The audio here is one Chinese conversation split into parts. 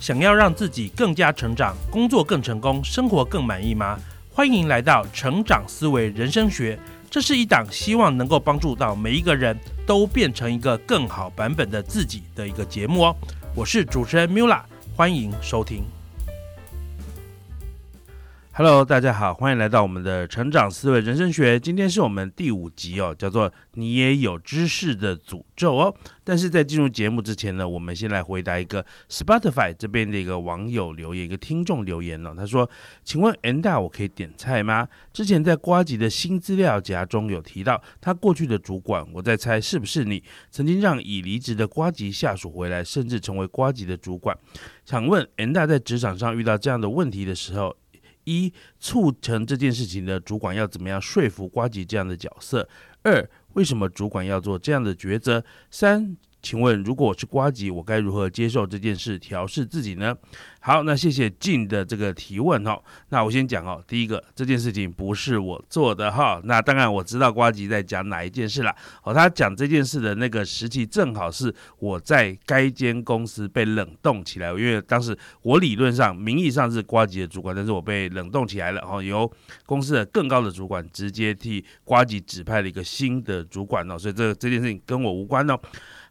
想要让自己更加成长，工作更成功，生活更满意吗？欢迎来到成长思维人生学，这是一档希望能够帮助到每一个人都变成一个更好版本的自己的一个节目哦。我是主持人 Mula，欢迎收听。Hello，大家好，欢迎来到我们的成长思维人生学。今天是我们第五集哦，叫做“你也有知识的诅咒”哦。但是在进入节目之前呢，我们先来回答一个 Spotify 这边的一个网友留言，一个听众留言哦。他说：“请问 Enda，我可以点菜吗？之前在瓜吉的新资料夹中有提到，他过去的主管，我在猜是不是你曾经让已离职的瓜吉下属回来，甚至成为瓜吉的主管？想问 Enda 在职场上遇到这样的问题的时候。”一促成这件事情的主管要怎么样说服瓜吉这样的角色？二为什么主管要做这样的抉择？三。请问，如果我是瓜吉，我该如何接受这件事，调试自己呢？好，那谢谢静的这个提问哈。那我先讲哦，第一个，这件事情不是我做的哈。那当然我知道瓜吉在讲哪一件事了。哦，他讲这件事的那个时期，正好是我在该间公司被冷冻起来，因为当时我理论上名义上是瓜吉的主管，但是我被冷冻起来了。哦，由公司的更高的主管直接替瓜吉指派了一个新的主管哦，所以这这件事情跟我无关哦。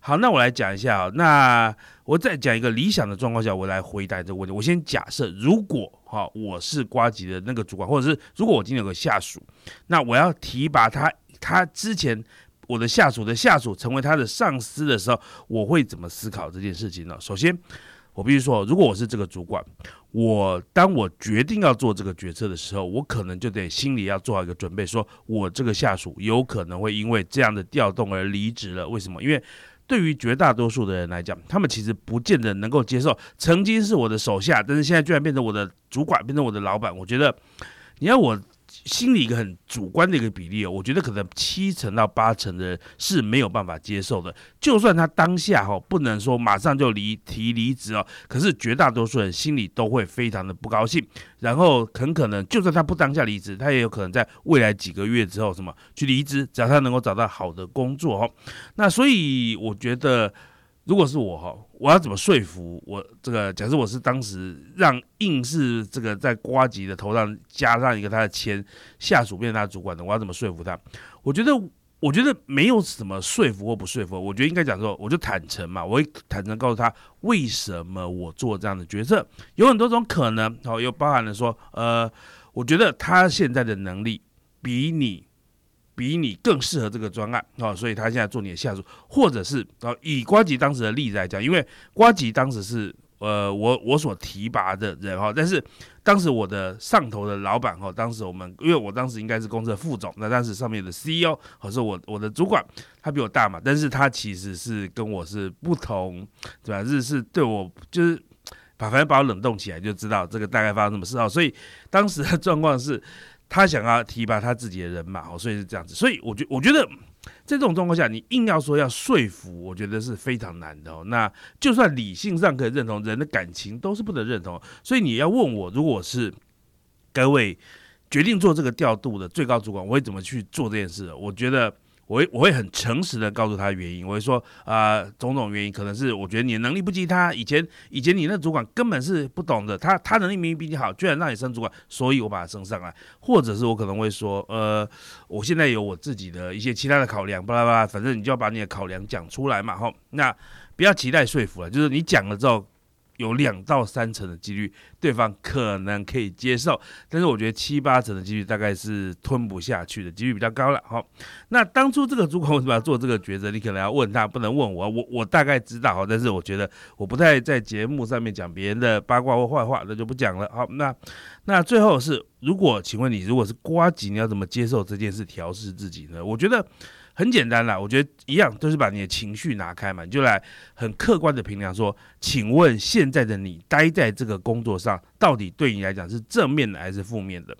好，那我来讲一下啊。那我再讲一个理想的状况下，我来回答这个问题。我先假设，如果哈我是瓜吉的那个主管，或者是如果我今天有个下属，那我要提拔他，他之前我的下属的下属成为他的上司的时候，我会怎么思考这件事情呢？首先，我必须说，如果我是这个主管，我当我决定要做这个决策的时候，我可能就得心里要做好一个准备，说我这个下属有可能会因为这样的调动而离职了。为什么？因为对于绝大多数的人来讲，他们其实不见得能够接受曾经是我的手下，但是现在居然变成我的主管，变成我的老板。我觉得，你要我。心里一个很主观的一个比例哦，我觉得可能七成到八成的人是没有办法接受的。就算他当下哈不能说马上就离提离职哦，可是绝大多数人心里都会非常的不高兴。然后很可能，就算他不当下离职，他也有可能在未来几个月之后什么去离职，只要他能够找到好的工作哦。那所以我觉得。如果是我哈，我要怎么说服我这个？假设我是当时让硬是这个在瓜吉的头上加上一个他的签，下属变成他的主管的，我要怎么说服他？我觉得，我觉得没有什么说服或不说服，我觉得应该讲说，我就坦诚嘛，我会坦诚告诉他为什么我做这样的决策，有很多种可能，好，又包含了说，呃，我觉得他现在的能力比你。比你更适合这个专案啊，所以他现在做你的下属，或者是啊，以瓜吉当时的例子来讲，因为瓜吉当时是呃我我所提拔的人哈，但是当时我的上头的老板哈，当时我们因为我当时应该是公司的副总，那当时上面的 CEO 或是我我的主管，他比我大嘛，但是他其实是跟我是不同，对吧？是是对我就是把反正把我冷冻起来，就知道这个大概发生什么事哦，所以当时的状况是。他想要提拔他自己的人马哦，所以是这样子。所以我觉我觉得，在这种状况下，你硬要说要说服，我觉得是非常难的哦。那就算理性上可以认同，人的感情都是不能认同。所以你要问我，如果是各位决定做这个调度的最高主管，我会怎么去做这件事？我觉得。我会我会很诚实的告诉他原因，我会说啊种种原因，可能是我觉得你的能力不及他，以前以前你那主管根本是不懂的，他他能力明明比你好，居然让你升主管，所以我把他升上来，或者是我可能会说，呃，我现在有我自己的一些其他的考量，巴拉巴拉，反正你就要把你的考量讲出来嘛，吼，那不要期待说服了，就是你讲了之后。有两到三成的几率，对方可能可以接受，但是我觉得七八成的几率大概是吞不下去的几率比较高了。好，那当初这个主管为什么要做这个抉择？你可能要问他，不能问我。我我大概知道哈，但是我觉得我不太在节目上面讲别人的八卦或坏话，那就不讲了。好，那那最后是，如果请问你，如果是瓜吉，你要怎么接受这件事，调试自己呢？我觉得。很简单啦，我觉得一样都是把你的情绪拿开嘛，你就来很客观的评量说，请问现在的你待在这个工作上，到底对你来讲是正面的还是负面的？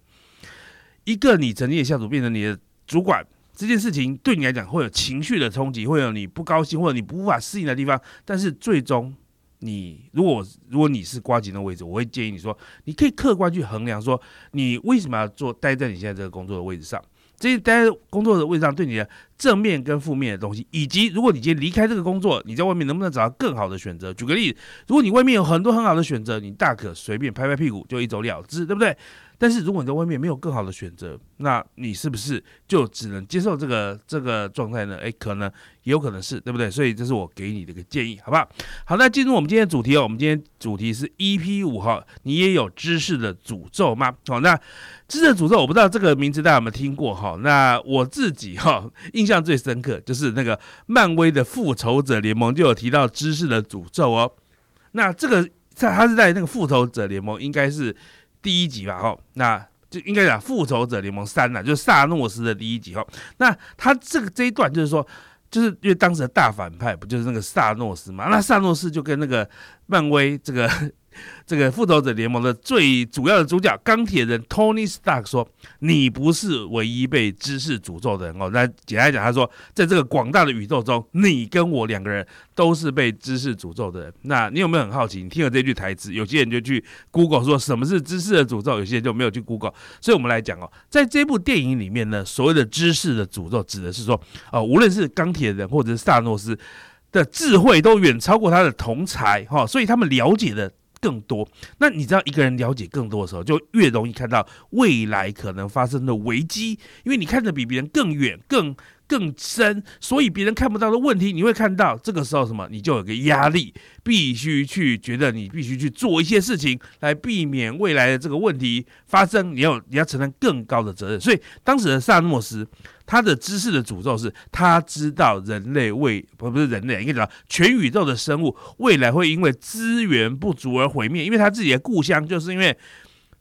一个你曾经的下属变成你的主管，这件事情对你来讲会有情绪的冲击，会有你不高兴或者你不无法适应的地方。但是最终，你如果如果你是瓜吉的位置，我会建议你说，你可以客观去衡量说，你为什么要做待在你现在这个工作的位置上。这些待在工作的位置上，对你的正面跟负面的东西，以及如果你今天离开这个工作，你在外面能不能找到更好的选择？举个例子，如果你外面有很多很好的选择，你大可随便拍拍屁股就一走了之，对不对？但是如果你在外面没有更好的选择，那你是不是就只能接受这个这个状态呢？诶，可能也有可能是对不对？所以这是我给你的一个建议，好不好？好，那进入我们今天主题哦。我们今天主题是 EP 五哈，你也有知识的诅咒吗？好，那知识的诅咒，我不知道这个名字大家有没有听过哈？那我自己哈印象最深刻就是那个漫威的复仇者联盟就有提到知识的诅咒哦。那这个在他是在那个复仇者联盟应该是。第一集吧，哈，那就应该讲《复仇者联盟三》呐，就是萨诺斯的第一集，哈。那他这个这一段就是说，就是因为当时的大反派不就是那个萨诺斯嘛？那萨诺斯就跟那个漫威这个。这个复仇者联盟的最主要的主角钢铁人 Tony Stark 说：“你不是唯一被知识诅咒的人哦。”那简单讲，他说，在这个广大的宇宙中，你跟我两个人都是被知识诅咒的人。那你有没有很好奇？你听了这句台词，有些人就去 Google 说什么是知识的诅咒，有些人就没有去 Google。所以我们来讲哦，在这部电影里面呢，所谓的知识的诅咒，指的是说，哦，无论是钢铁人或者是萨诺斯的智慧，都远超过他的同才哈，所以他们了解的。更多，那你知道一个人了解更多的时候，就越容易看到未来可能发生的危机，因为你看得比别人更远、更更深，所以别人看不到的问题，你会看到。这个时候什么，你就有个压力，必须去觉得你必须去做一些事情来避免未来的这个问题发生，你要你要承担更高的责任。所以当时的萨诺斯。他的知识的诅咒是，他知道人类未不不是人类，应该讲全宇宙的生物未来会因为资源不足而毁灭，因为他自己的故乡就是因为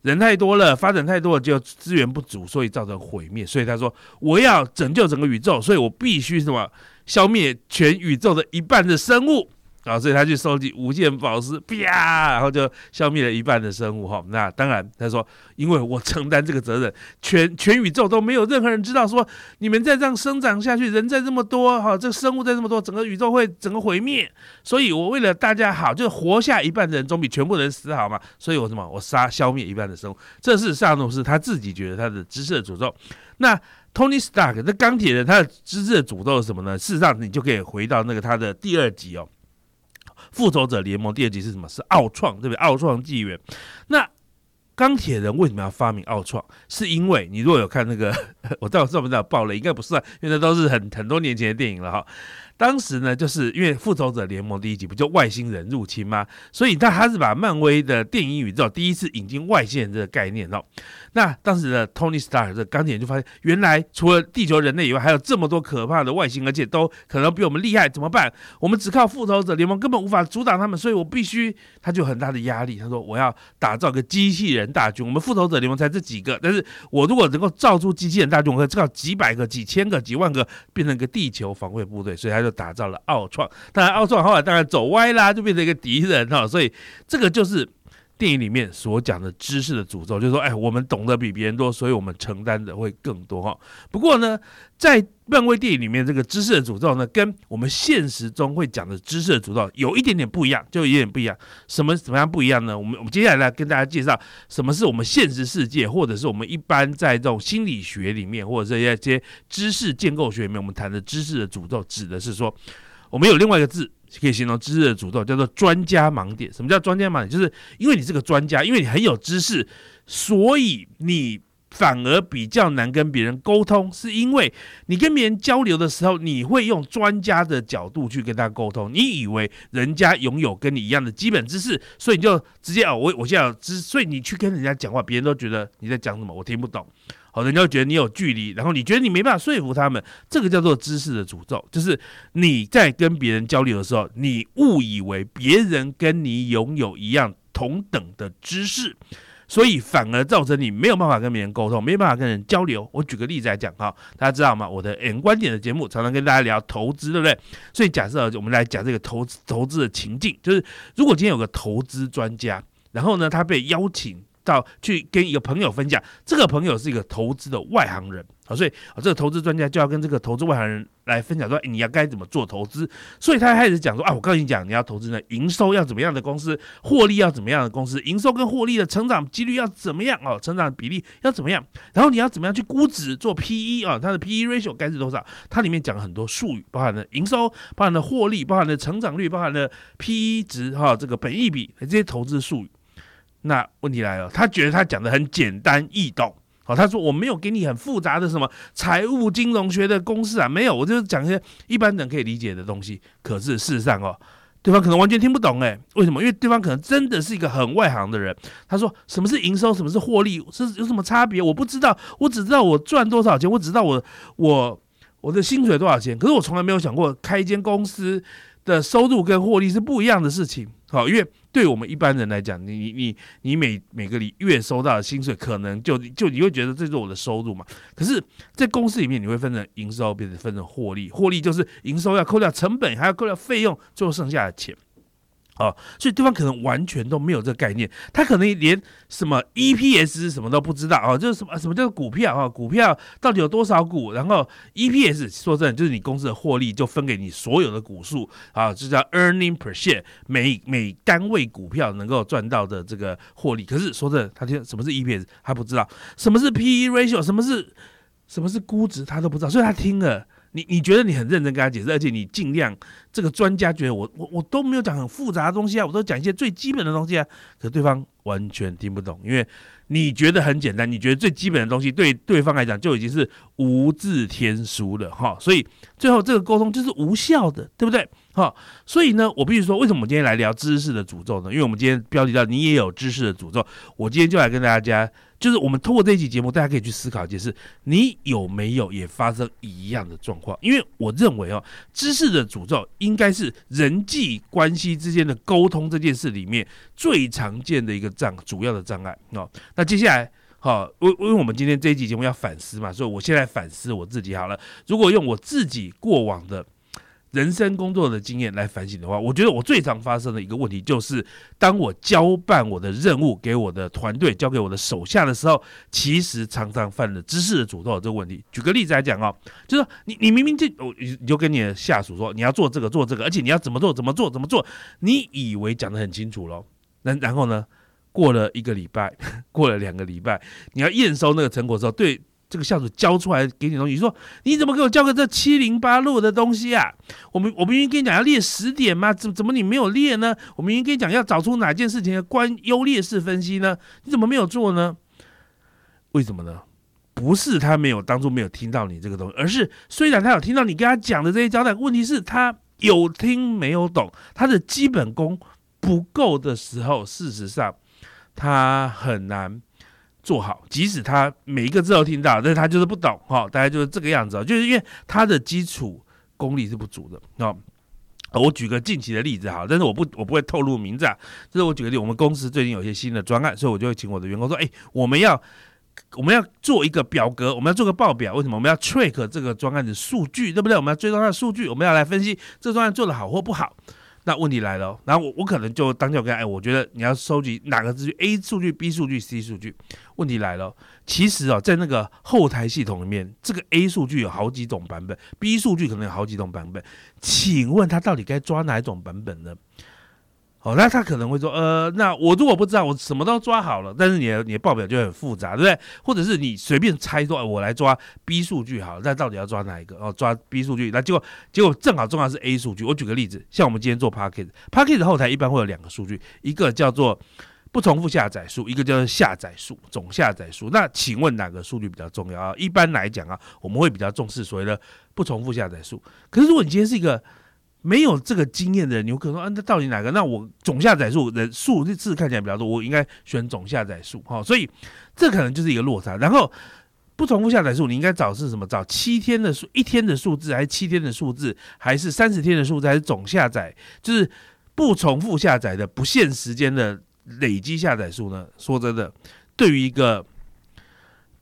人太多了，发展太多了，就资源不足，所以造成毁灭。所以他说，我要拯救整个宇宙，所以我必须什么消灭全宇宙的一半的生物。啊，所以他去收集无限宝石，啪，然后就消灭了一半的生物哈。那当然，他说，因为我承担这个责任，全全宇宙都没有任何人知道，说你们再这样生长下去，人再这么多哈，这生物再这么多，整个宇宙会整个毁灭。所以我为了大家好，就活下一半的人总比全部人死好嘛。所以我什么，我杀消灭一半的生物。这是萨诺斯他自己觉得他的知识的诅咒。那 Tony Stark 这钢铁人他的知识的诅咒是什么呢？事实上，你就可以回到那个他的第二集哦。复仇者联盟第二集是什么？是奥创，对不对？奥创纪元。那钢铁人为什么要发明奥创？是因为你如果有看那个，我到底算不知道爆雷？应该不算，因为那都是很很多年前的电影了哈。当时呢，就是因为复仇者联盟第一集不就外星人入侵吗？所以他他是把漫威的电影宇宙第一次引进外星人这个概念哦。那当时的 Tony Stark 这钢铁人就发现，原来除了地球人类以外，还有这么多可怕的外星，而且都可能比我们厉害，怎么办？我们只靠复仇者联盟根本无法阻挡他们，所以我必须，他就很大的压力。他说：“我要打造个机器人大军。我们复仇者联盟才这几个，但是我如果能够造出机器人大军，我可以造几百个、几千个、几万个，变成一个地球防卫部队。所以他就打造了奥创。当然，奥创后来当然走歪啦，就变成一个敌人哈。所以这个就是。”电影里面所讲的知识的诅咒，就是说，哎，我们懂得比别人多，所以我们承担的会更多哈。不过呢，在漫威电影里面，这个知识的诅咒呢，跟我们现实中会讲的知识的诅咒有一点点不一样，就有点不一样。什么怎么样不一样呢？我们我们接下来来跟大家介绍，什么是我们现实世界，或者是我们一般在这种心理学里面，或者这一些知识建构学里面，我们谈的知识的诅咒，指的是说，我们有另外一个字。可以形容知识的诅咒，叫做专家盲点。什么叫专家盲点？就是因为你是个专家，因为你很有知识，所以你反而比较难跟别人沟通。是因为你跟别人交流的时候，你会用专家的角度去跟他沟通。你以为人家拥有跟你一样的基本知识，所以你就直接哦，我我现在有知，所以你去跟人家讲话，别人都觉得你在讲什么，我听不懂。好，人家觉得你有距离，然后你觉得你没办法说服他们，这个叫做知识的诅咒，就是你在跟别人交流的时候，你误以为别人跟你拥有一样同等的知识，所以反而造成你没有办法跟别人沟通，没办法跟人交流。我举个例子来讲哈，大家知道吗？我的 N 观点的节目常常跟大家聊投资，对不对？所以假设我们来讲这个投资投资的情境，就是如果今天有个投资专家，然后呢，他被邀请。到去跟一个朋友分享，这个朋友是一个投资的外行人，啊，所以啊，这个投资专家就要跟这个投资外行人来分享说，你要该怎么做投资。所以他开始讲说啊，我告诉你讲，你要投资呢，营收要怎么样的公司，获利要怎么样的公司，营收跟获利的成长几率要怎么样哦，成长比例要怎么样，然后你要怎么样去估值做 P E 啊，它的 P E ratio 该是多少？它里面讲了很多术语，包含了营收，包含了获利，包含了成长率，包含了 P E 值哈，这个本益比这些投资术语。那问题来了，他觉得他讲的很简单易懂。好，他说我没有给你很复杂的什么财务金融学的公式啊，没有，我就是讲一些一般人可以理解的东西。可是事实上哦，对方可能完全听不懂哎，为什么？因为对方可能真的是一个很外行的人。他说什么是营收，什么是获利，是有什么差别？我不知道，我只知道我赚多少钱，我只知道我我我的薪水多少钱。可是我从来没有想过开一间公司的收入跟获利是不一样的事情。好，因为。对我们一般人来讲，你你你你每每个月收到的薪水，可能就就你会觉得这是我的收入嘛？可是，在公司里面，你会分成营收，变成分成获利。获利就是营收要扣掉成本，还要扣掉费用，最后剩下的钱。哦，所以对方可能完全都没有这个概念，他可能连什么 EPS 什么都不知道啊，就是什么什么叫股票啊？股票到底有多少股？然后 EPS 说真的，就是你公司的获利就分给你所有的股数啊，就叫 earning per share，每每单位股票能够赚到的这个获利。可是说真的，他听什么是 EPS，他不知道什么是 PE ratio，什么是什么是估值，他都不知道，所以他听了。你你觉得你很认真跟他解释，而且你尽量这个专家觉得我我我都没有讲很复杂的东西啊，我都讲一些最基本的东西啊，可对方完全听不懂，因为你觉得很简单，你觉得最基本的东西对对方来讲就已经是无字天书了哈，所以最后这个沟通就是无效的，对不对？哈，所以呢，我必须说，为什么我们今天来聊知识的诅咒呢？因为我们今天标题叫你也有知识的诅咒，我今天就来跟大家。就是我们通过这一期节目，大家可以去思考一件事：你有没有也发生一样的状况？因为我认为哦，知识的诅咒应该是人际关系之间的沟通这件事里面最常见的一个障，主要的障碍哦。那接下来，好，因因为我们今天这一期节目要反思嘛，所以我现在反思我自己好了。如果用我自己过往的。人生工作的经验来反省的话，我觉得我最常发生的一个问题就是，当我交办我的任务给我的团队、交给我的手下的时候，其实常常犯了知识的诅咒这个问题。举个例子来讲哦，就是你你明明就我你就跟你的下属说你要做这个做这个，而且你要怎么做怎么做怎么做，你以为讲得很清楚咯？那然后呢，过了一个礼拜，过了两个礼拜，你要验收那个成果之后，对。这个下属交出来给你东西，说你怎么给我交个这七零八落的东西啊？我们我们明明跟你讲要列十点吗？怎怎么你没有列呢？我们明明跟你讲要找出哪件事情的关优劣势分析呢？你怎么没有做呢？为什么呢？不是他没有当初没有听到你这个东西，而是虽然他有听到你跟他讲的这些交代，问题是他有听没有懂，他的基本功不够的时候，事实上他很难。做好，即使他每一个字都听到，但是他就是不懂哈，大概就是这个样子，就是因为他的基础功力是不足的啊。我举个近期的例子哈，但是我不我不会透露名字啊。就是我举个例，我们公司最近有一些新的专案，所以我就会请我的员工说，哎，我们要我们要做一个表格，我们要做个报表，为什么？我们要 track 这个专案的数据，对不对？我们要追踪它的数据，我们要来分析这专案做的好或不好。那问题来了，然后我我可能就当就跟哎，我觉得你要收集哪个资讯？A 数据、B 数据、C 数据。问题来了，其实啊，在那个后台系统里面，这个 A 数据有好几种版本，B 数据可能有好几种版本。请问他到底该抓哪一种版本呢？哦，那他可能会说，呃，那我如果不知道，我什么都抓好了，但是你的你的报表就很复杂，对不对？或者是你随便猜说，我来抓 B 数据好，那到底要抓哪一个？哦，抓 B 数据，那结果结果正好重要是 A 数据。我举个例子，像我们今天做 Packet，Packet 后台一般会有两个数据，一个叫做不重复下载数，一个叫做下载数，总下载数。那请问哪个数据比较重要啊？一般来讲啊，我们会比较重视所谓的不重复下载数。可是如果你今天是一个没有这个经验的人，你可能说，啊，那到底哪个？那我总下载数人数字看起来比较多，我应该选总下载数，哈，所以这可能就是一个落差。然后不重复下载数，你应该找是什么？找七天的数，一天的数字，还是七天的数字，还是三十天的数字，还是总下载？就是不重复下载的不限时间的累积下载数呢？说真的，对于一个。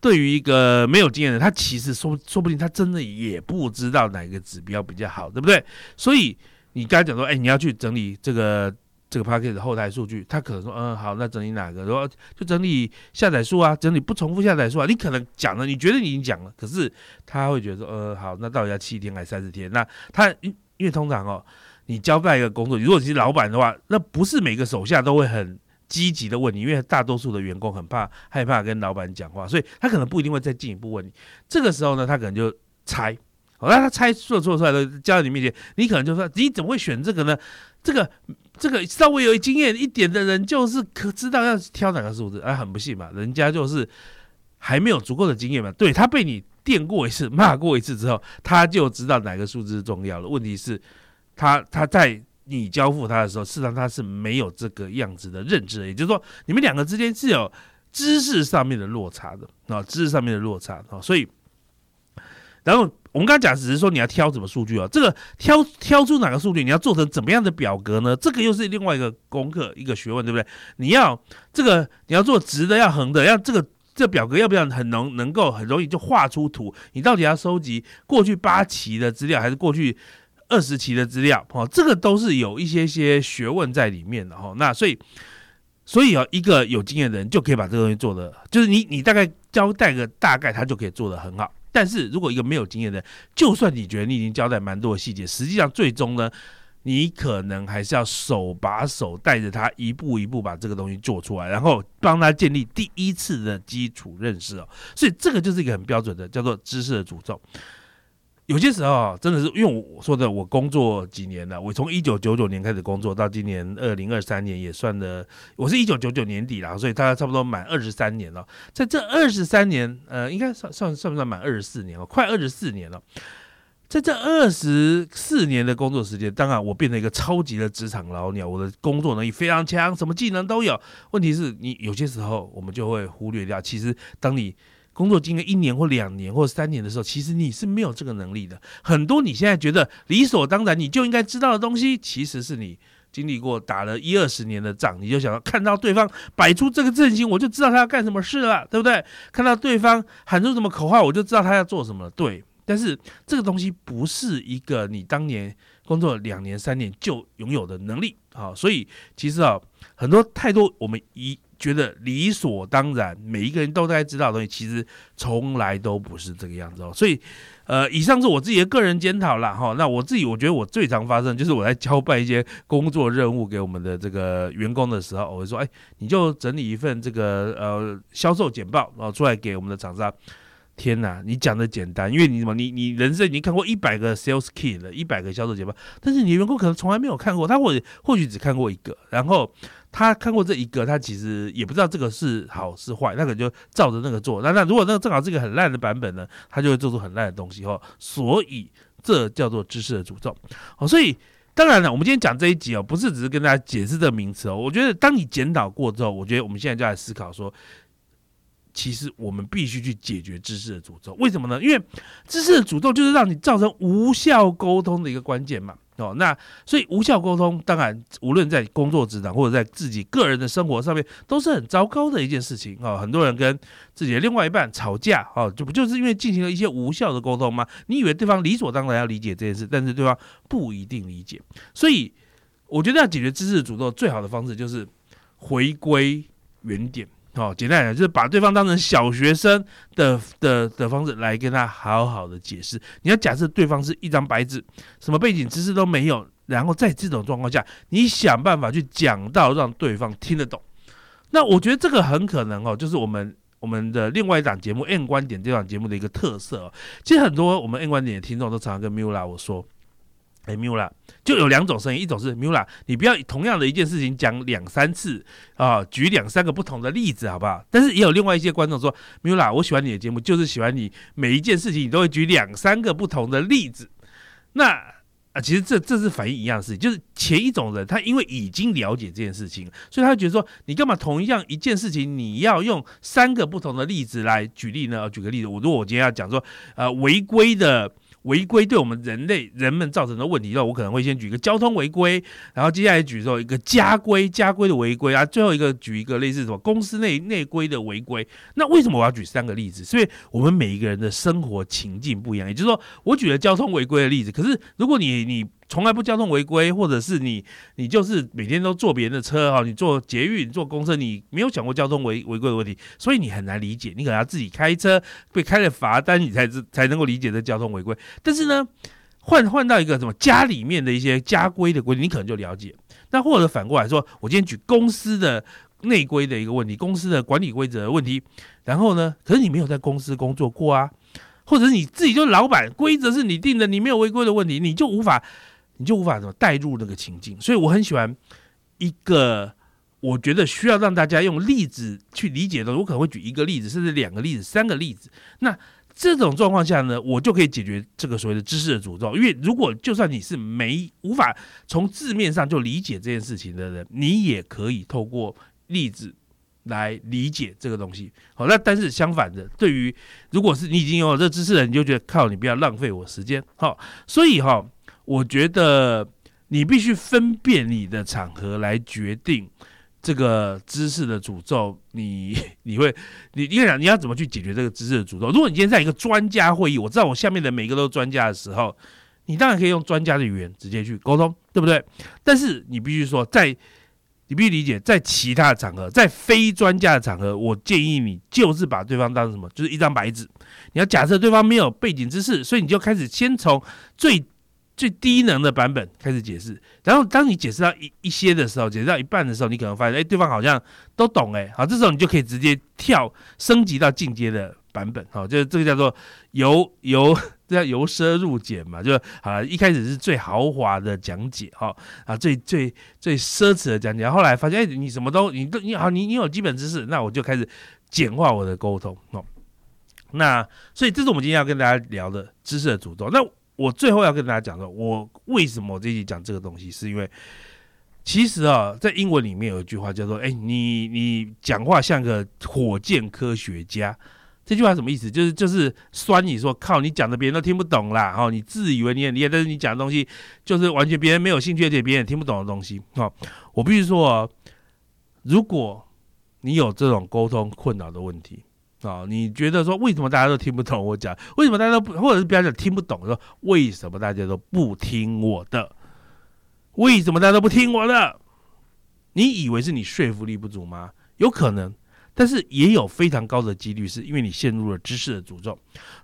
对于一个没有经验的，他其实说说不定他真的也不知道哪个指标比较好，对不对？所以你刚才讲说，哎，你要去整理这个。这个 p a c k e t 后台数据，他可能说，嗯，好，那整理哪个？然后就整理下载数啊，整理不重复下载数啊。你可能讲了，你觉得你已经讲了，可是他会觉得说，呃，好，那到底要七天还是三十天？那他因为通常哦，你交代一个工作，如果你是老板的话，那不是每个手下都会很积极的问你，因为大多数的员工很怕害怕跟老板讲话，所以他可能不一定会再进一步问你。这个时候呢，他可能就猜。好，那他猜做做出来的交在你面前，你可能就说你怎么会选这个呢？这个这个稍微有经验一点的人，就是可知道要挑哪个数字，哎，很不幸嘛，人家就是还没有足够的经验嘛。对他被你电过一次、骂过一次之后，他就知道哪个数字重要了。问题是，他他在你交付他的时候，事实上他是没有这个样子的认知的，也就是说，你们两个之间是有知识上面的落差的啊，知识上面的落差啊，所以。然后我们刚才讲只是说你要挑什么数据啊？这个挑挑出哪个数据，你要做成怎么样的表格呢？这个又是另外一个功课，一个学问，对不对？你要这个你要做直的，要横的，要这个这表格要不要很能能够很容易就画出图？你到底要收集过去八期的资料，还是过去二十期的资料？哦，这个都是有一些些学问在里面的哈。那所以所以啊，一个有经验的人就可以把这个东西做的，就是你你大概交代个大概，他就可以做的很好。但是如果一个没有经验的人，就算你觉得你已经交代蛮多的细节，实际上最终呢，你可能还是要手把手带着他一步一步把这个东西做出来，然后帮他建立第一次的基础认识哦。所以这个就是一个很标准的叫做知识的诅咒。有些时候，真的是因为我说的，我工作几年了，我从一九九九年开始工作到今年二零二三年，也算的，我是一九九九年底啦，所以大概差不多满二十三年了。在这二十三年，呃，应该算算算不算满二十四年了？快二十四年了。在这二十四年的工作时间，当然我变成一个超级的职场老鸟，我的工作能力非常强，什么技能都有。问题是你有些时候我们就会忽略掉，其实当你工作经验一年或两年或三年的时候，其实你是没有这个能力的。很多你现在觉得理所当然，你就应该知道的东西，其实是你经历过打了一二十年的仗，你就想要看到对方摆出这个阵型，我就知道他要干什么事了，对不对？看到对方喊出什么口号，我就知道他要做什么。对，但是这个东西不是一个你当年工作两年三年就拥有的能力啊。所以其实啊，很多太多我们一。觉得理所当然，每一个人都该知道的东西，其实从来都不是这个样子哦。所以，呃，以上是我自己的个人检讨了哈。那我自己，我觉得我最常发生就是我在交办一些工作任务给我们的这个员工的时候，我会说，哎，你就整理一份这个呃销售简报，然后出来给我们的厂商。天哪，你讲的简单，因为你什么？你你人生已经看过 一百个 sales key 了，一百个销售简报，但是你员工可能从来没有看过，他或或许只看过一个，然后。他看过这一个，他其实也不知道这个是好是坏，那可能就照着那个做。那那如果那个正好是一个很烂的版本呢，他就会做出很烂的东西哦。所以这叫做知识的诅咒哦。所以当然了，我们今天讲这一集哦，不是只是跟大家解释这个名词哦。我觉得当你检讨过之后，我觉得我们现在就来思考说，其实我们必须去解决知识的诅咒。为什么呢？因为知识的诅咒就是让你造成无效沟通的一个关键嘛。哦，那所以无效沟通，当然无论在工作职场或者在自己个人的生活上面，都是很糟糕的一件事情哦。很多人跟自己的另外一半吵架，哦，这不就是因为进行了一些无效的沟通吗？你以为对方理所当然要理解这件事，但是对方不一定理解。所以我觉得要解决知识诅咒，最好的方式就是回归原点。哦，简单来讲，就是把对方当成小学生的的的方式来跟他好好的解释。你要假设对方是一张白纸，什么背景知识都没有，然后在这种状况下，你想办法去讲到让对方听得懂。那我觉得这个很可能哦，就是我们我们的另外一档节目《N 观点》这档节目的一个特色哦。其实很多我们《N 观点》的听众都常常跟 Mula 我说。哎，Mula 就有两种声音，一种是 Mula，你不要同样的一件事情讲两三次啊，举两三个不同的例子，好不好？但是也有另外一些观众说，Mula，我喜欢你的节目，就是喜欢你每一件事情你都会举两三个不同的例子。那啊，其实这这是反映一样的事情，就是前一种人他因为已经了解这件事情，所以他觉得说，你干嘛同样一件事情你要用三个不同的例子来举例呢？举个例子，我如果我今天要讲说，呃，违规的。违规对我们人类人们造成的问题，那我可能会先举一个交通违规，然后接下来举一个家规家规的违规啊，最后一个举一个类似什么公司内内规的违规。那为什么我要举三个例子？所以我们每一个人的生活情境不一样，也就是说，我举了交通违规的例子，可是如果你你从来不交通违规，或者是你你就是每天都坐别人的车哈，你坐捷运、坐公车，你没有想过交通违违规的问题，所以你很难理解。你可能要自己开车被开了罚单，你才知才能够理解这交通违规。但是呢，换换到一个什么家里面的一些家规的规定，你可能就了解。那或者反过来说，我今天举公司的内规的一个问题，公司的管理规则的问题，然后呢，可是你没有在公司工作过啊，或者是你自己就是老板，规则是你定的，你没有违规的问题，你就无法。你就无法怎么带入那个情境，所以我很喜欢一个我觉得需要让大家用例子去理解的，我可能会举一个例子，甚至两个例子、三个例子。那这种状况下呢，我就可以解决这个所谓的知识的诅咒。因为如果就算你是没无法从字面上就理解这件事情的人，你也可以透过例子来理解这个东西。好，那但是相反的，对于如果是你已经有了这知识了，你就觉得靠，你不要浪费我时间。好，所以哈。我觉得你必须分辨你的场合来决定这个知识的诅咒。你 你会你你想你要怎么去解决这个知识的诅咒？如果你今天在一个专家会议，我知道我下面的每个都是专家的时候，你当然可以用专家的语言直接去沟通，对不对？但是你必须说，在你必须理解，在其他的场合，在非专家的场合，我建议你就是把对方当成什么，就是一张白纸。你要假设对方没有背景知识，所以你就开始先从最。最低能的版本开始解释，然后当你解释到一一些的时候，解释到一半的时候，你可能发现，哎，对方好像都懂，哎，好，这时候你就可以直接跳升级到进阶的版本，好，就是这个叫做由由 这叫由奢入俭嘛，就好，一开始是最豪华的讲解，哈，啊，最最最奢侈的讲解，后来发现，哎，你什么都你都你好，你你有基本知识，那我就开始简化我的沟通，哦，那所以这是我们今天要跟大家聊的知识的主动，那。我最后要跟大家讲的，我为什么这集讲这个东西，是因为其实啊，在英文里面有一句话叫做“哎，你你讲话像个火箭科学家”，这句话什么意思？就是就是酸你说靠，你讲的别人都听不懂啦，哦，你自以为你很厉害，但是你讲的东西就是完全别人没有兴趣，而且别人也听不懂的东西。哦，我必须说，如果你有这种沟通困扰的问题。啊，你觉得说为什么大家都听不懂我讲？为什么大家都不，或者是不要讲听不懂？说为什么大家都不听我的？为什么大家都不听我的？你以为是你说服力不足吗？有可能。但是也有非常高的几率，是因为你陷入了知识的诅咒，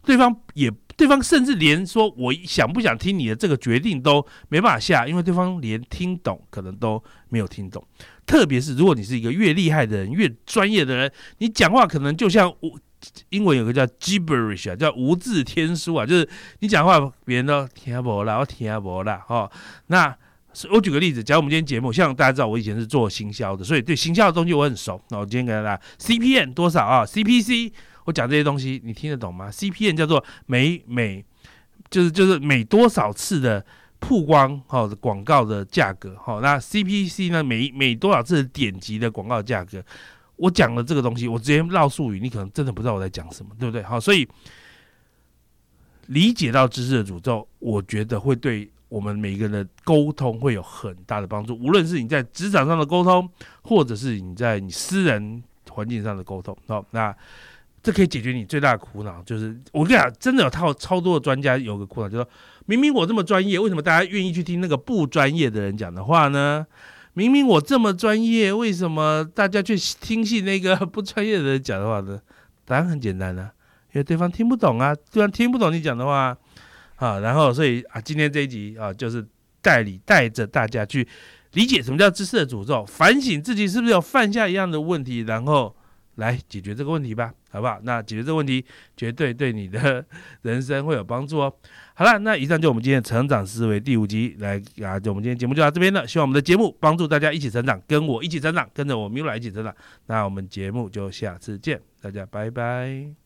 对方也，对方甚至连说我想不想听你的这个决定都没办法下，因为对方连听懂可能都没有听懂。特别是如果你是一个越厉害的人、越专业的人，你讲话可能就像我英文有个叫 gibberish 啊，叫无字天书啊，就是你讲话别人都听不啦，我听不啦，哈，那。我举个例子，假如我们今天节目，像大家知道，我以前是做行销的，所以对行销的东西我很熟。那我今天给大家 CPN 多少啊？CPC，我讲这些东西你听得懂吗？CPN 叫做每每就是就是每多少次的曝光哈广告的价格哈。那 CPC 呢？每每多少次点击的广告价格？我讲了这个东西，我直接绕术语，你可能真的不知道我在讲什么，对不对？好，所以理解到知识的诅咒，我觉得会对。我们每一个人的沟通会有很大的帮助，无论是你在职场上的沟通，或者是你在你私人环境上的沟通，好，那这可以解决你最大的苦恼。就是我跟你讲，真的有套超多的专家有个苦恼，就说明明我这么专业，为什么大家愿意去听那个不专业的人讲的话呢？明明我这么专业，为什么大家却听信那个不专业的人讲的话呢？答案很简单啊，因为对方听不懂啊，对方听不懂你讲的话。啊，然后所以啊，今天这一集啊，就是带你带着大家去理解什么叫知识的诅咒，反省自己是不是有犯下一样的问题，然后来解决这个问题吧，好不好？那解决这个问题，绝对对你的 人生会有帮助哦。好了，那以上就我们今天成长思维第五集来啊，就我们今天节目就到这边了。希望我们的节目帮助大家一起成长，跟我一起成长，跟着我米来一起成长。那我们节目就下次见，大家拜拜。